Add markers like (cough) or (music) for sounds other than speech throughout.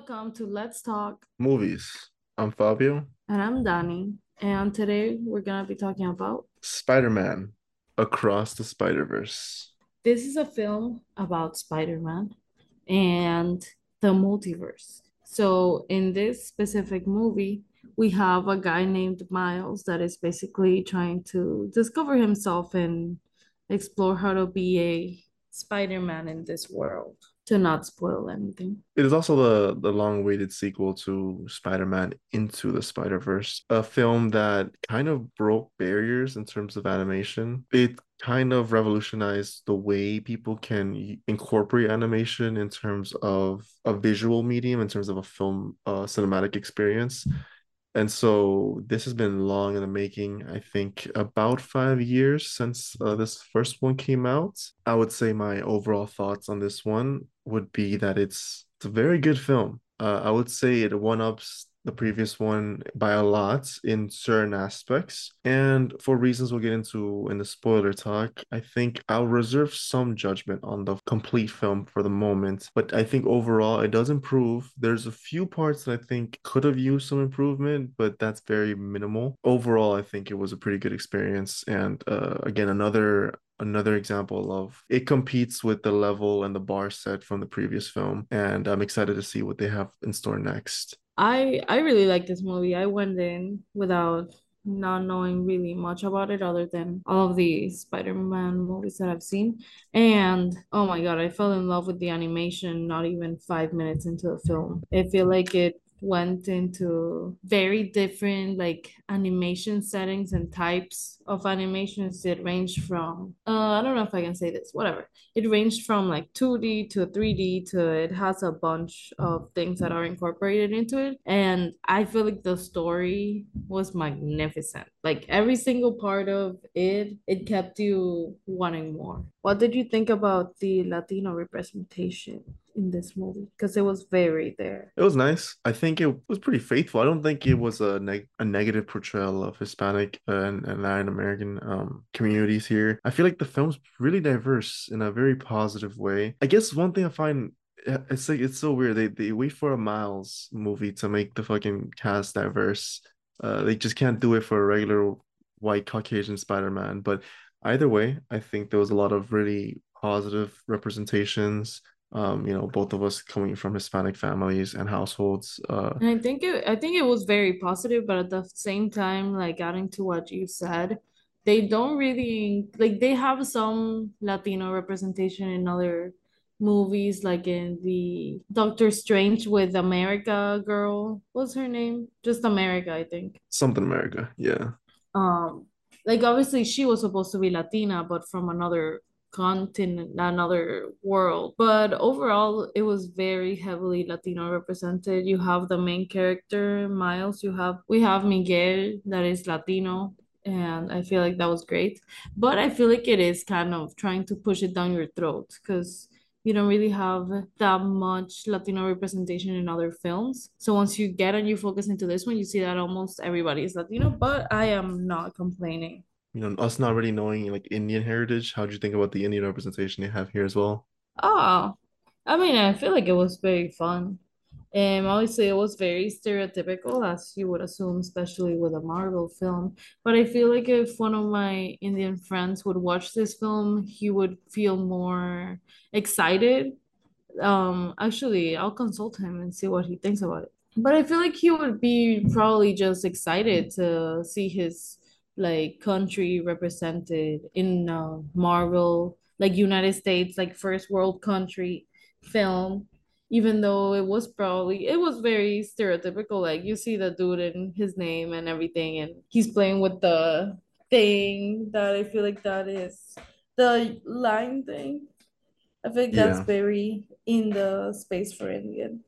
Welcome to Let's Talk. Movies. I'm Fabio. And I'm Dani. And today we're going to be talking about Spider Man Across the Spider Verse. This is a film about Spider Man and the multiverse. So, in this specific movie, we have a guy named Miles that is basically trying to discover himself and explore how to be a Spider Man in this world to not spoil anything. It is also the the long-awaited sequel to Spider-Man Into the Spider-Verse, a film that kind of broke barriers in terms of animation. It kind of revolutionized the way people can incorporate animation in terms of a visual medium, in terms of a film uh, cinematic experience. And so this has been long in the making. I think about five years since uh, this first one came out. I would say my overall thoughts on this one would be that it's it's a very good film. Uh, I would say it one ups the previous one by a lot in certain aspects. And for reasons we'll get into in the spoiler talk, I think I'll reserve some judgment on the complete film for the moment. But I think overall it does improve. There's a few parts that I think could have used some improvement, but that's very minimal. Overall, I think it was a pretty good experience. And uh, again, another another example of it competes with the level and the bar set from the previous film and i'm excited to see what they have in store next I I really like this movie. I went in without not knowing really much about it other than all of the Spider-Man movies that I've seen. And oh my God, I fell in love with the animation not even five minutes into the film. I feel like it went into very different like animation settings and types of animations. It ranged from uh i don't know if i can say this whatever. It ranged from like 2d to 3d to it has a bunch of things that are incorporated into it. And i feel like the story was magnificent. Like every single part of it it kept you wanting more. What did you think about the latino representation in this movie because it was very there. It was nice. I think it was pretty faithful. I don't think it was a neg- a negative portrayal of Hispanic and, and Latin American um, communities here. I feel like the film's really diverse in a very positive way. I guess one thing I find it's like it's so weird. They they wait for a Miles movie to make the fucking cast diverse. Uh, they just can't do it for a regular white Caucasian Spider Man. But either way, I think there was a lot of really positive representations um you know both of us coming from hispanic families and households uh and i think it i think it was very positive but at the same time like adding to what you said they don't really like they have some latino representation in other movies like in the doctor strange with america girl. What's her name? Just america i think. Something america yeah. Um like obviously she was supposed to be latina but from another continent, another world. But overall, it was very heavily Latino represented. You have the main character, Miles. You have we have Miguel, that is Latino. And I feel like that was great. But I feel like it is kind of trying to push it down your throat because you don't really have that much Latino representation in other films. So once you get and you focus into this one, you see that almost everybody is Latino, but I am not complaining you know, us not really knowing like Indian heritage, how do you think about the Indian representation they have here as well? Oh, I mean, I feel like it was very fun. And obviously, it was very stereotypical, as you would assume, especially with a Marvel film. But I feel like if one of my Indian friends would watch this film, he would feel more excited. Um, actually, I'll consult him and see what he thinks about it. But I feel like he would be probably just excited to see his like country represented in uh, Marvel, like United States, like first world country film, even though it was probably it was very stereotypical. Like you see the dude and his name and everything, and he's playing with the thing that I feel like that is the line thing. I think that's yeah. very in the space for Indian.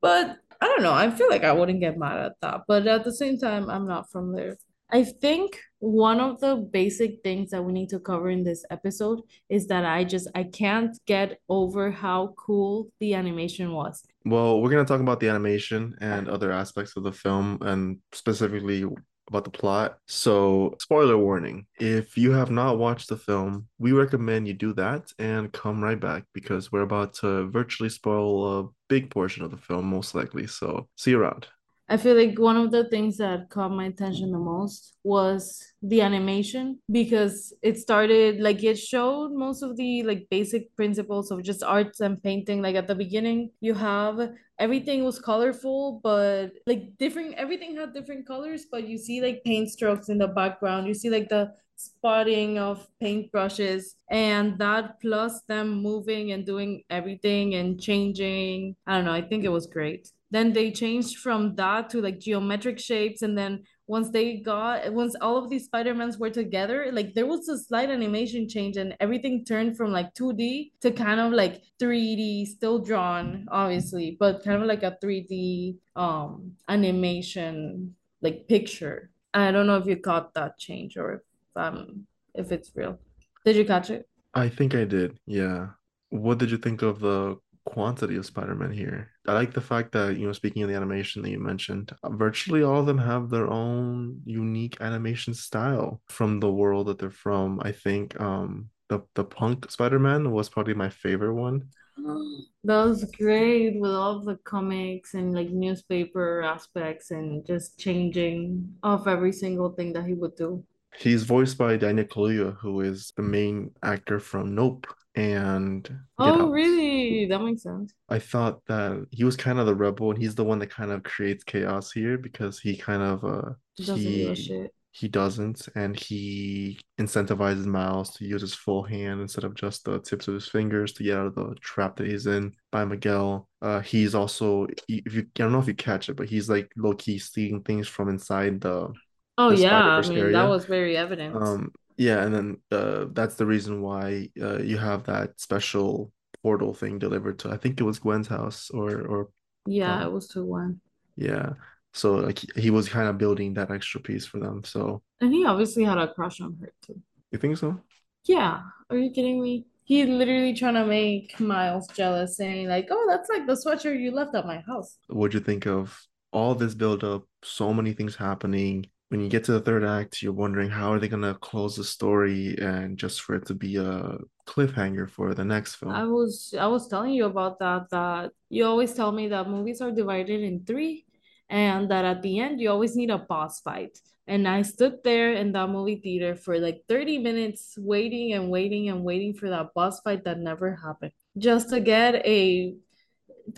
But I don't know. I feel like I wouldn't get mad at that. But at the same time, I'm not from there. I think one of the basic things that we need to cover in this episode is that I just I can't get over how cool the animation was. Well, we're going to talk about the animation and other aspects of the film and specifically about the plot. So, spoiler warning if you have not watched the film, we recommend you do that and come right back because we're about to virtually spoil a big portion of the film, most likely. So, see you around. I feel like one of the things that caught my attention the most was the animation because it started like it showed most of the like basic principles of just arts and painting. Like at the beginning, you have everything was colorful, but like different, everything had different colors, but you see like paint strokes in the background. You see like the spotting of paintbrushes and that plus them moving and doing everything and changing. I don't know, I think it was great then they changed from that to like geometric shapes and then once they got once all of these spider-mans were together like there was a slight animation change and everything turned from like 2d to kind of like 3d still drawn obviously but kind of like a 3d um animation like picture i don't know if you caught that change or if um if it's real did you catch it I think I did. Yeah. What did you think of the quantity of Spider-Man here? I like the fact that, you know, speaking of the animation that you mentioned, virtually all of them have their own unique animation style from the world that they're from. I think um the the punk Spider-Man was probably my favorite one. (gasps) That was great with all the comics and like newspaper aspects and just changing of every single thing that he would do. He's voiced by Daniel Kaluuya, who is the main actor from Nope and Oh, really? That makes sense. I thought that he was kind of the rebel, and he's the one that kind of creates chaos here because he kind of uh Doesn't he shit. he doesn't, and he incentivizes Miles to use his full hand instead of just the tips of his fingers to get out of the trap that he's in by Miguel. Uh, he's also if you I don't know if you catch it, but he's like low key seeing things from inside the Oh the yeah, I mean that was very evident. Um, yeah, and then uh, that's the reason why uh, you have that special portal thing delivered to, I think it was Gwen's house or or Yeah, it um, was 2-1. yeah. So like he, he was kind of building that extra piece for them. So And he obviously had a crush on her too. you think so? Yeah, are you kidding me? He literally trying to make Miles jealous, saying like, "Oh, that's like the sweatshirt you left at my house." What'd you think of all this build up, so many things happening? When you get to the third act, you're wondering how are they gonna close the story and just for it to be a cliffhanger for the next film. I was I was telling you about that that you always tell me that movies are divided in three and that at the end you always need a boss fight. And I stood there in that movie theater for like 30 minutes waiting and waiting and waiting for that boss fight that never happened. Just to get a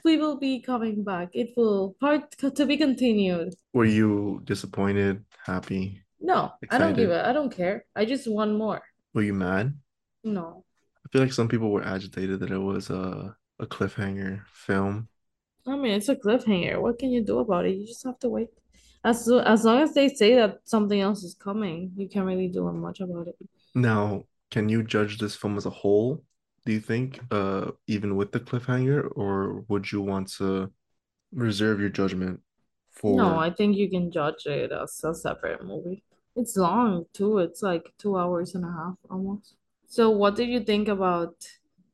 we will be coming back. It will part to be continued. Were you disappointed, happy, No, I don't give excited? a I don't care. I just want more. Were you mad? No. I feel like some people were agitated that it was a a cliffhanger film. I mean, it's a cliffhanger. What can you do about it? You just have to wait. As as long as they say that something else is coming, you can't really do much about it. Now, can you judge this film as a whole? Do you think, uh, even with the cliffhanger, or would you want to reserve your judgment for No, I think you can judge it as a separate movie. It's long too. It's like two hours and a half almost. So, what did you think about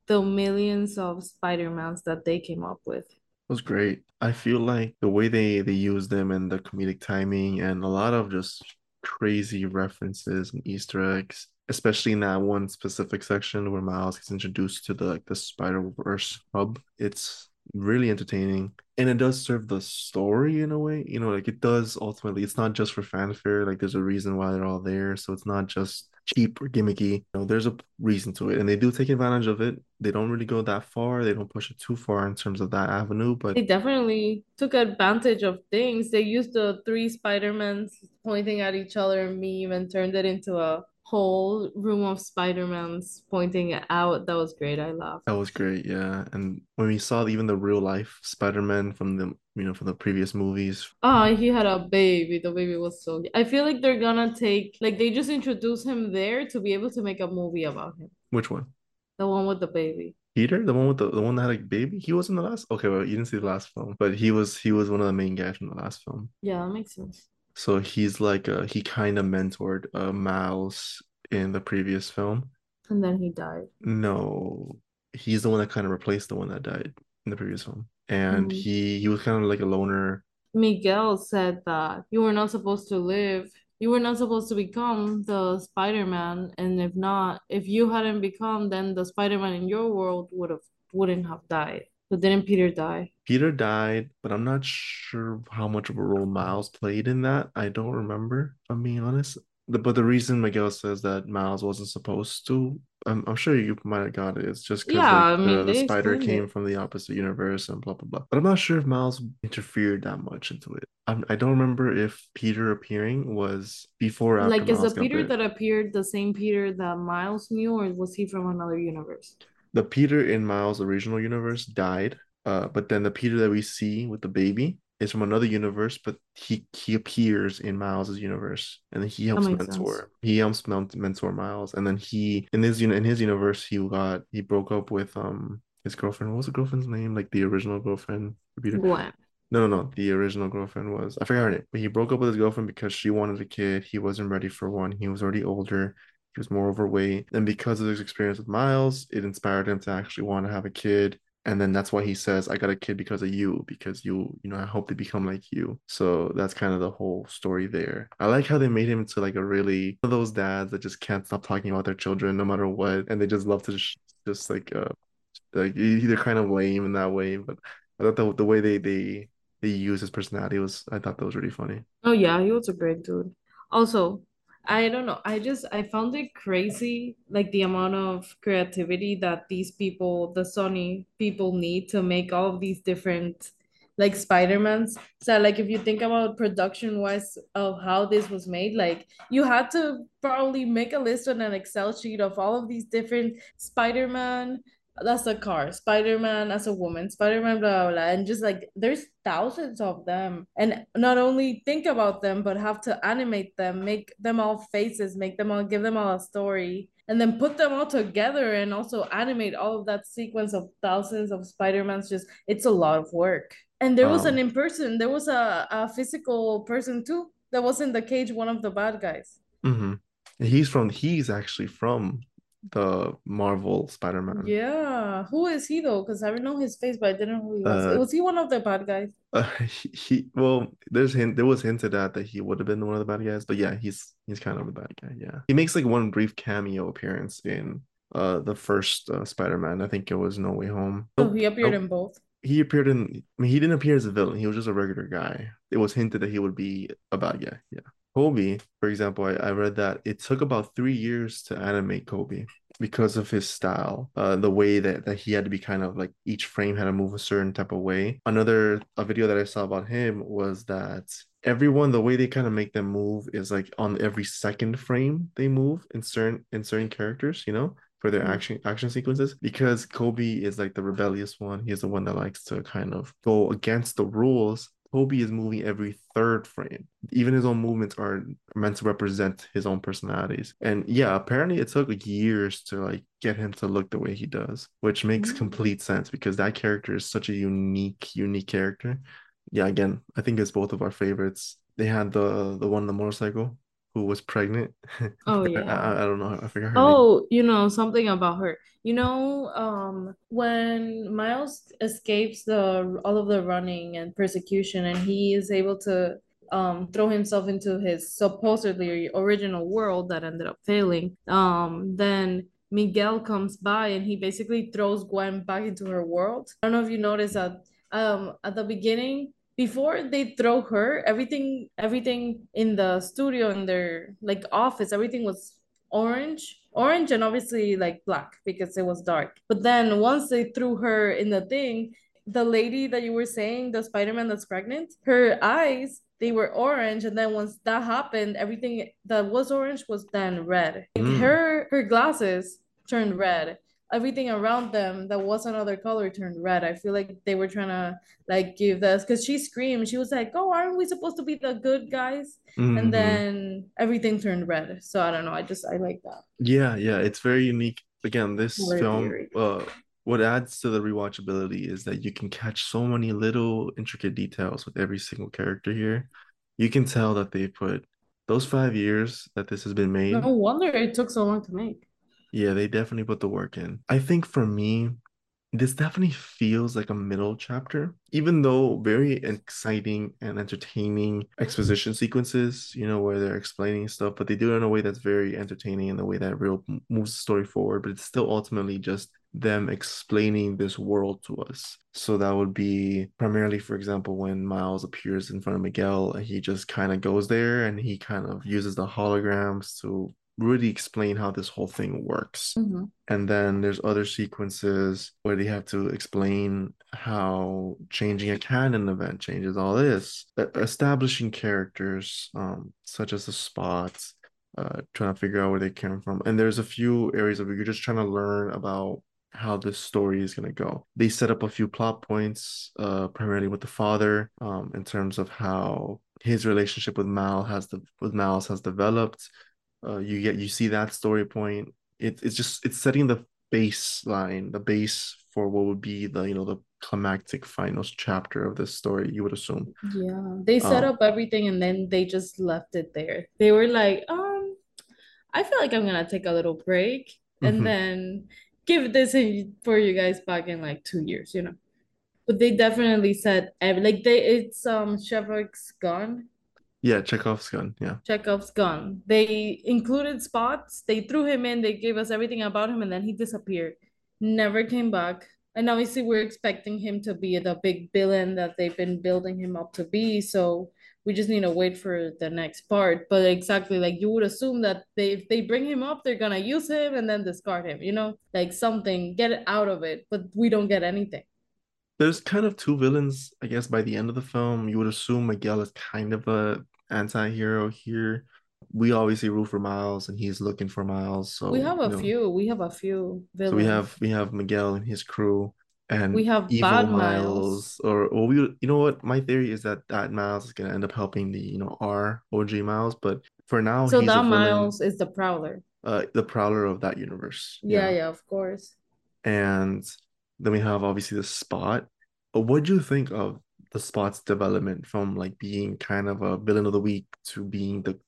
the millions of Spider-Mans that they came up with? It was great. I feel like the way they they use them and the comedic timing and a lot of just crazy references and Easter eggs, especially in that one specific section where Miles gets introduced to the like the Spider-Verse hub. It's really entertaining and it does serve the story in a way. You know, like it does ultimately. It's not just for fanfare. Like there's a reason why they're all there, so it's not just cheap or gimmicky. You know, there's a reason to it, and they do take advantage of it. They don't really go that far. They don't push it too far in terms of that avenue, but They definitely took advantage of things. They used the three Spider-Mans pointing at each other meme and turned it into a whole room of Spider-Mans pointing out. That was great. I laughed. that was great. Yeah, and when we saw even the real life Spider-Man from the you know from the previous movies, Oh, he had a baby. The baby was so. I feel like they're gonna take like they just introduced him there to be able to make a movie about him. which one? The one with the baby. Peter, the one with the the one that had a baby. He was in the last. Okay, well, you didn't see the last film, but he was he was one of the main guys from the last film. Yeah, that makes sense. So he's like uh he kind of mentored uh Miles in the previous film. And then he died. No, he's the one that kind of replaced the one that died in the previous film, and Mhm. he he was kind of like a loner. Miguel said that you were not supposed to live You were not supposed to become the Spider-Man, and if not, if you hadn't become, then the Spider-Man in your world would have wouldn't have died. But didn't Peter die? Peter died, but I'm not sure how much of a role Miles played in that. I don't remember, if I'm being honest. The, but the reason Miguel says that Miles wasn't supposed to, I'm, I'm sure you might have got it. It's just because Yeah, like I the, mean the they spider came it. from the opposite universe and blah blah blah. But I'm not sure if Miles interfered that much into it. I'm, I don't remember if Peter appearing was before or after Like, is the Peter bit. that appeared the same Peter that Miles knew, or was he from another universe? The Peter in Miles' original universe died, uh, but then the Peter that we see with the baby is from another universe, but he he appears in Miles's universe, and then he helps makes sense. mentor. He helps mentor Miles, and then he in his in his universe he got he broke up with um his girlfriend. What was the girlfriend's name? Like the original girlfriend Peter. Gwen. No, no, no. The original girlfriend was I forgot her name, but he broke up with his girlfriend because she wanted a kid. He wasn't ready for one. He was already older. He was more overweight. And because of his experience with Miles, it inspired him to actually want to have a kid. And then that's why he says, I got a kid because of you, because you, you know, I hope to become like you. So that's kind of the whole story there. I like how they made him into like a really one of those dads that just can't stop talking about their children no matter what. And they just love to just, just like uh like they're kind of lame in that way, but I thought the the way they they they use his personality was I thought that was really funny. Oh yeah, he was a great dude. Also, I don't know. I just I found it crazy, like the amount of creativity that these people, the Sony people, need to make all of these different like Spider-Mans. So like if you think about production wise of how this was made, like you had to probably make a list on an Excel sheet of all of these different Spider-Man that's a car. Spider-Man as a woman, Spider-Man, blah, blah, blah. And just like there's thousands of them. And not only think about them, but have to animate them, make them all faces, make them all, give them all a story, and then put them all together and also animate all of that sequence of thousands of Spider-Mans. Just, it's a lot of work. And there was an in person, there was a, a physical person too that was in the cage, one of the bad guys. mhm. He's from he's actually from the Marvel Spider-Man. Yeah. Who is he though? Because I know his face, but I didn't know who he was. Uh, Was he one of the bad guys? (laughs) uh he, he well there's hint there was hinted at that he would have been one of the bad guys, but yeah, he's he's kind of the bad guy, yeah. He makes like one brief cameo appearance in uh the first uh, Spider-Man. I think it was No Way Home. So he appeared nope. in both. he appeared in I mean he didn't appear as a villain, he was just a regular guy. It was hinted that he would be a bad guy. Yeah. Hobie, for example, I, I read that it took about three years to animate Hobie because of his style, uh, the way that, that he had to be kind of like each frame had to move a certain type of way. Another a video that I saw about him was that everyone, the way they kind of make them move is like on every second frame they move in certain in certain characters, you know? for their Mm. action action sequences because Hobie is like the rebellious one. He's the one that likes to kind of go against the rules. Hobie is moving every third frame. Even his own movements are meant to represent his own personalities. And yeah, apparently it took like years to like get him to look the way he does, which makes Mm. complete sense because that character is such a unique, unique character. Yeah, again, I think it's both of our favorites. They had the the one on the motorcycle who was pregnant. (laughs) Oh yeah. I, I don't know. I forgot her name. Oh, you know, something about her. You know, um, when Miles escapes the all of the running and persecution and he is able to um throw himself into his supposedly original world that ended up failing, um, then Miguel comes by and he basically throws Gwen back into her world. I don't know if you noticed that um at the beginning before they throw her, everything everything in the studio in their like office, everything was orange orange and obviously like black because it was dark. But then once they threw her in the thing the lady that you were saying the spider-man that's pregnant her eyes they were orange and then once that happened everything that was orange was then red. Mm, her her glasses turned red everything around them that was another color turned red i feel like they were trying to like give this because she screamed she was like oh aren't we supposed to be the good guys and hmm then everything turned red. So I don't know. I just I like that Yeah, yeah, it's very unique. Again, this film, uh, what adds to the rewatchability is that you can catch so many little intricate details with every single character here. You can tell that they put those five years that this has been made. No wonder it took so long to make. Yeah, they definitely put the work in. I think for me, this definitely feels like a middle chapter, even though very exciting and entertaining exposition sequences, you know, where they're explaining stuff, but they do it in a way that's very entertaining in the way that real moves the story forward, but it's still ultimately just them explaining this world to us. So that would be primarily, for example, when Miles appears in front of Miguel, he just kind of goes there and he kind of uses the holograms to really explain how this whole thing works. Mm-hmm. And then there's other sequences where they have to explain how changing a canon event changes all this, establishing characters um, such as the spots, uh, trying to figure out where they came from. And there's a few areas of it you're just trying to learn about how this story is going to go. They set up a few plot points, uh, primarily with the father, um, in terms of how his relationship with Mal has the with Miles has developed uh, you get you see that story point. It, it's just it's setting the baseline, the base for what would be the you know the climactic final chapter of this story. You would assume. Yeah, they set um, up everything and then they just left it there. They were like, um, I feel like I'm gonna take a little break and mm-hmm. then give this for you guys back in like two years, you know. But they definitely said like they it's um Chekhov's gun yeah, Chekhov's gun. Yeah. Chekhov's gun. They included spots. They threw him in. They gave us everything about him, and then he disappeared. Never came back. And obviously, we're expecting him to be the big villain that they've been building him up to be. So we just need to wait for the next part. But exactly like you would assume that they if they bring him up, they're gonna use him and then discard him. You know, like something get it out of it. But we don't get anything there's kind of two villains, I guess, by the end of the film. You would assume Miguel is kind of a anti-hero here. We obviously root for Miles and he's looking for Miles. So we have a you know, few. We have a few villains. So we have we have Miguel and his crew and we have evil bad Miles, Miles. Or or we you know what? My theory is that that Miles is gonna end up helping the you know our OG Miles, but for now so that Miles is the Prowler. Uh, the Prowler of that universe. Yeah, yeah, yeah of course. And then we have obviously the Spot. What do you think of the Spot's development from like being kind of a villain of the week to being the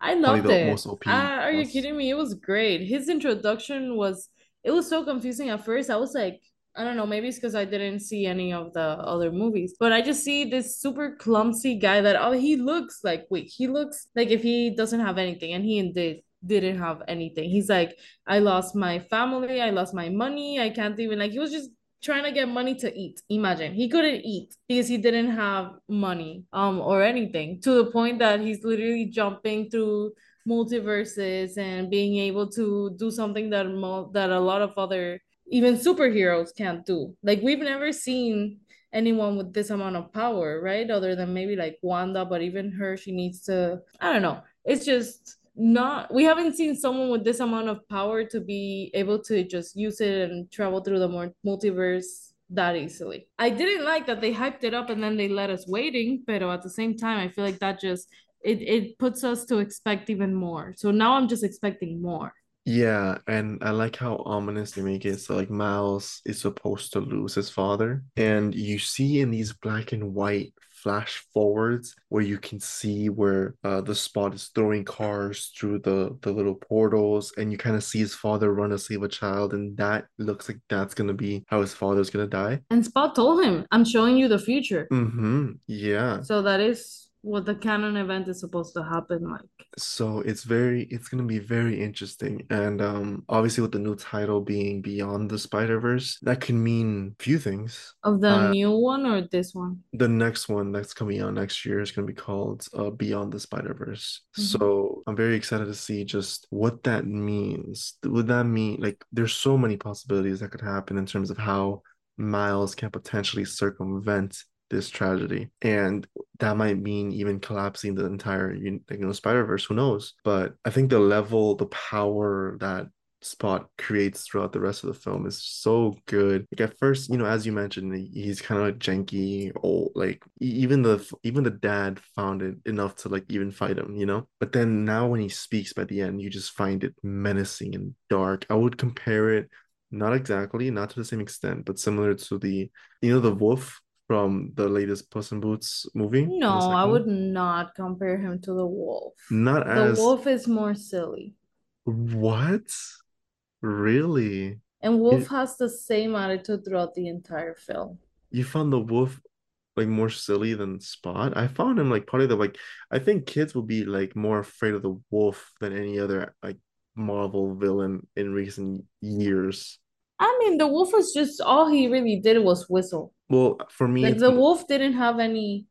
I loved the it. Uh, are you kidding me? It was great. His introduction was it was so confusing at first. I was like, I don't know, maybe it's because I didn't see any of the other movies, but I just see this super clumsy guy that oh he looks like wait he looks like if he doesn't have anything, and he indeed didn't have anything. He's like, I lost my family, I lost my money, I can't even like he was just trying to get money to eat. Imagine he couldn't eat because he didn't have money um or anything to the point that he's literally jumping through multiverses and being able to do something that mo- that a lot of other even superheroes can't do. Like we've never seen anyone with this amount of power, right? Other than maybe like Wanda, but even her, she needs to. I don't know. It's just not we haven't seen someone with this amount of power to be able to just use it and travel through the multiverse that easily. I didn't like that they hyped it up and then they let us waiting, but at the same time, I feel like that just it it puts us to expect even more. So now I'm just expecting more. Yeah, and I like how ominous they make it. So like Miles is supposed to lose his father, and you see in these black and white flash forwards where you can see where uh, the spot is throwing cars through the the little portals and you kind of see his father run to save a child and that looks like that's gonna be how his father's gonna die. And spot told him i'm showing you the future. Mm-hmm. Yeah. So that is what the canon event is supposed to happen like. So it's very it's going to be very interesting and um obviously with the new title being beyond the spider verse that can mean a few things. Of the uh, new one or this one? the next one that's coming out next year is going to be called uh, beyond the spider verse mm-hmm. so i'm very excited to see just what that means. Would that mean like there's so many possibilities that could happen in terms of how miles can potentially circumvent this tragedy. And that might mean even collapsing the entire you know spider verse who knows? But i think the level the power that spot creates throughout the rest of the film is so good. Like at first you know as you mentioned he's kind of janky old like even the even the dad found it enough to like even fight him you know? But then now when he speaks by the end you just find it menacing and dark. I would compare it not exactly not to the same extent but similar to the you know the wolf from the latest Puss in Boots movie? No, I would not compare him to the wolf. Not as the wolf is more silly. What? Really? And Wolf It, has the same attitude throughout the entire film. you found the wolf like more silly than Spot. I found him like probably the like I think kids will be like more afraid of the wolf than any other like Marvel villain in recent years. I mean, the wolf was just all he really did was whistle. Well, for me, Like the wolf didn't have any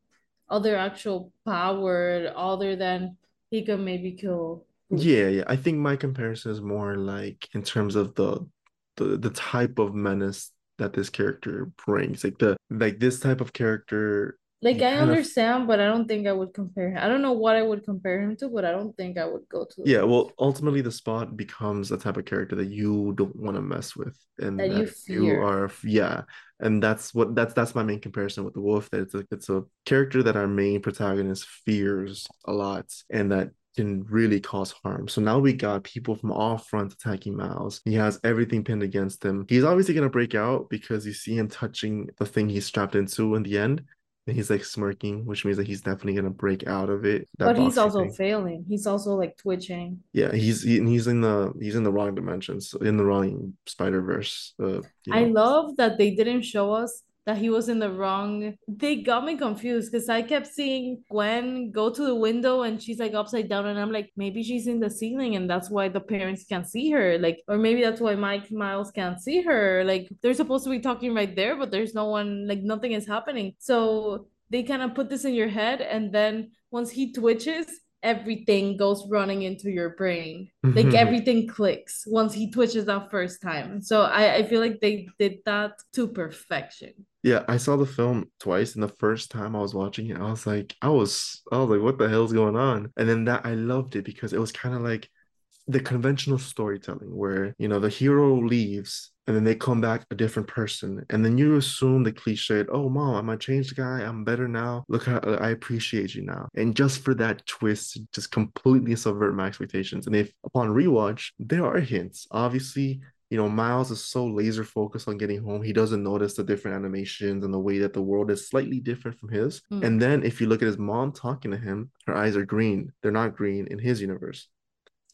other actual power other than he could maybe kill yeah, yeah. I think my comparison is more like in terms of the the the type of menace that this character brings. Like the like this type of character, Like I kind of understand, but I don't think I would compare him. I don't know what I would compare him to, but I don't think I would go to Yeah, well, ultimately the spot becomes a type of character that you don't want to mess with, and that you that you fear. are, yeah, and that's what that's that's my main comparison with the wolf. That it's a it's a character that our main protagonist fears a lot, and that can really cause harm. So now we got people from all fronts attacking Miles. He has everything pinned against him. He's obviously gonna break out because you see him touching the thing he's strapped into in the end. And he's like smirking, which means that he's definitely gonna break out of it, But he's also thing. failing. He's also like twitching. Yeah, he's he, he's in the he's in the wrong dimensions, in the wrong Spider Verse. Uh, I know. love that they didn't show us that he was in the wrong. They got me confused because I kept seeing Gwen go to the window and she's like upside down, and I'm like, maybe she's in the ceiling and that's why the parents can't see her. Like, or maybe that's why Mike Miles can't see her. Like, they're supposed to be talking right there, but there's no one, like, nothing is happening. So they kind of put this in your head, and then once he twitches, everything goes running into your brain like mm-hmm. everything clicks once he twitches that first time. So I, I feel like they did that to perfection. Yeah, I saw the film twice, and the first time I was watching it, I was like, I was I was like, what the hell's going on? And then that I loved it because it was kind of like the conventional storytelling where you know the hero leaves and then they come back a different person. And then you assume the cliche oh mom i'm a changed guy. I'm better now. Look how uh, i appreciate you now. And just for that twist just completely subvert my expectations. And if upon rewatch there are hints. Obviously you know miles is so laser focused on getting home he doesn't notice the different animations and the way that the world is slightly different from his. Mm. and then if you look at his mom talking to him her eyes are green. They're not green in his universe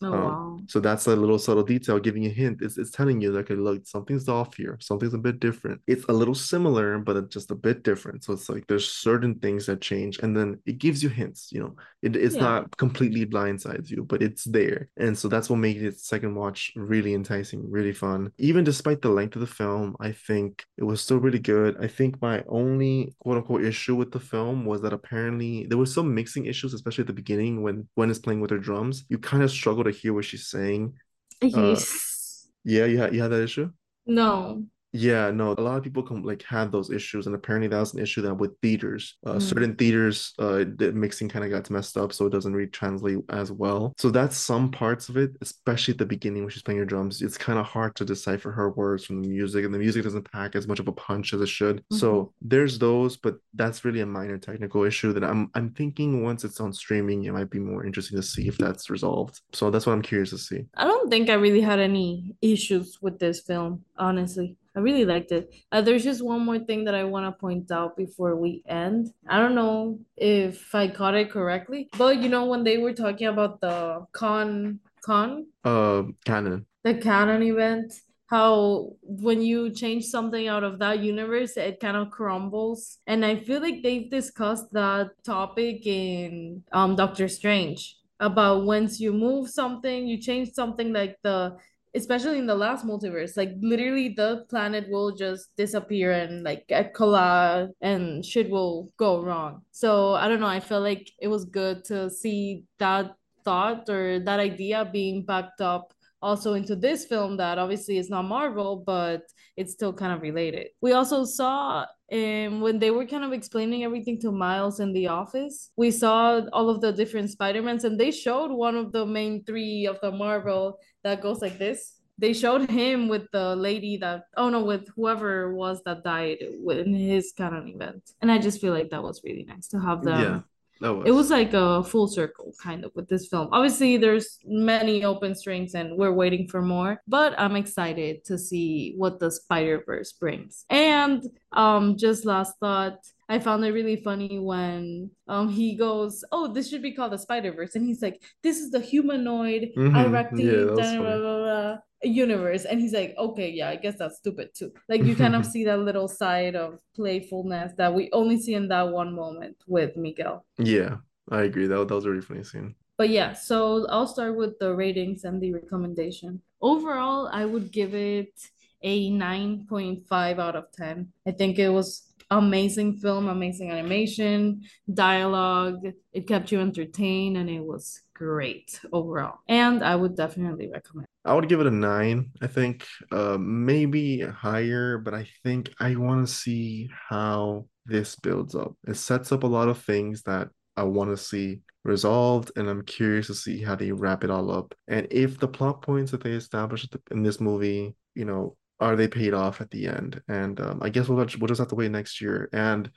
Oh um, wow. so that's a little subtle detail giving you a hint. It's, it's telling you like, okay, look, something's off here. Something's a bit different. It's a little similar, but it's just a bit different. So it's like there's certain things that change, and then it gives you hints. You know, it, it's Yeah. not completely blindsides you, but it's there. And so that's what made it second watch really enticing, really fun. Even despite the length of the film, I think it was still really good. I think my only quote unquote issue with the film was that apparently there was some mixing issues, especially at the beginning when Gwen is playing with her drums. You kind of struggle to hear what she's saying. Uh, Yes. yeah, you had you had that issue? No. Yeah, no, a lot of people come like had those issues, and apparently that was an issue that with theaters, uh, Mm. certain theaters, uh, the mixing kind of got messed up, so it doesn't really translate as well. So that's some parts of it, especially at the beginning when she's playing her drums. It's kind of hard to decipher her words from the music, and the music doesn't pack as much of a punch as it should. Mhm. So there's those, but that's really a minor technical issue that I'm I'm thinking once it's on streaming, it might be more interesting to see if that's resolved. So that's what I'm curious to see. I don't think I really had any issues with this film, honestly. I really liked it. Uh, there's just one more thing that I want to point out before we end. I don't know if I caught it correctly, but you know, when they were talking about the con con Uh, canon. the canon event, how when you change something out of that universe, it kind of crumbles. And I feel like they've discussed that topic in um Doctor Strange about once you move something, you change something like the especially in the last multiverse, like literally the planet will just disappear and like get collide and shit will go wrong. So I don't know, I felt like it was good to see that thought or that idea being backed up also into this film that obviously is not Marvel, but it's still kind of related. We also saw um, when they were kind of explaining everything to Miles in the office, we saw all of the different Spider-Mans and they showed one of the main three of the Marvel that goes like this. They showed him with the lady that, oh no, with whoever was that died in his canon event. And I just feel like that was really nice to have them. Yeah, that it was. was like a full circle kind of with this film. Obviously, there's many open strings and we're waiting for more, but I'm excited to see what the Spider-Verse brings. And um just last thought, I found it really funny when um he goes, "Oh, this should be called the Spider-Verse." And he's like, "This is the humanoid hmm Yeah, Iraqi that was blah, blah, blah, blah." universe and he's like okay yeah i guess that's stupid too. Like you kind of (laughs) see that little side of playfulness that we only see in that one moment with miguel. Yeah i agree. That, that was a really funny scene. But yeah so i'll start with the ratings and the recommendation. Overall i would give it a 9.5 out of 10 i think it was amazing film amazing animation dialogue it kept you entertained and it was great overall and i would definitely recommend I would give it a nine. I think uh, maybe higher, but I think I want to see how this builds up. It sets up a lot of things that I want to see resolved, and I'm curious to see how they wrap it all up. And if the plot points that they established in this movie, you know, are they paid off at the end? And um, I guess we'll we'll just have to wait next year. And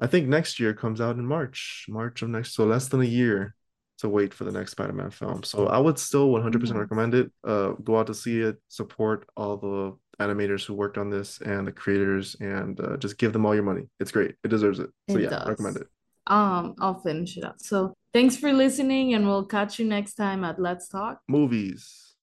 I think next year comes out in March, March of next, so less than a year to wait for the next Spider-Man film. So I would still 100% recommend it. Uh, go out to see it, support all the animators who worked on this and the creators, and uh, just give them all your money. It's great. It deserves it. So it yeah, does. recommend it. Um, I'll finish it up. So thanks for listening, and we'll catch you next time at Let's Talk Movies.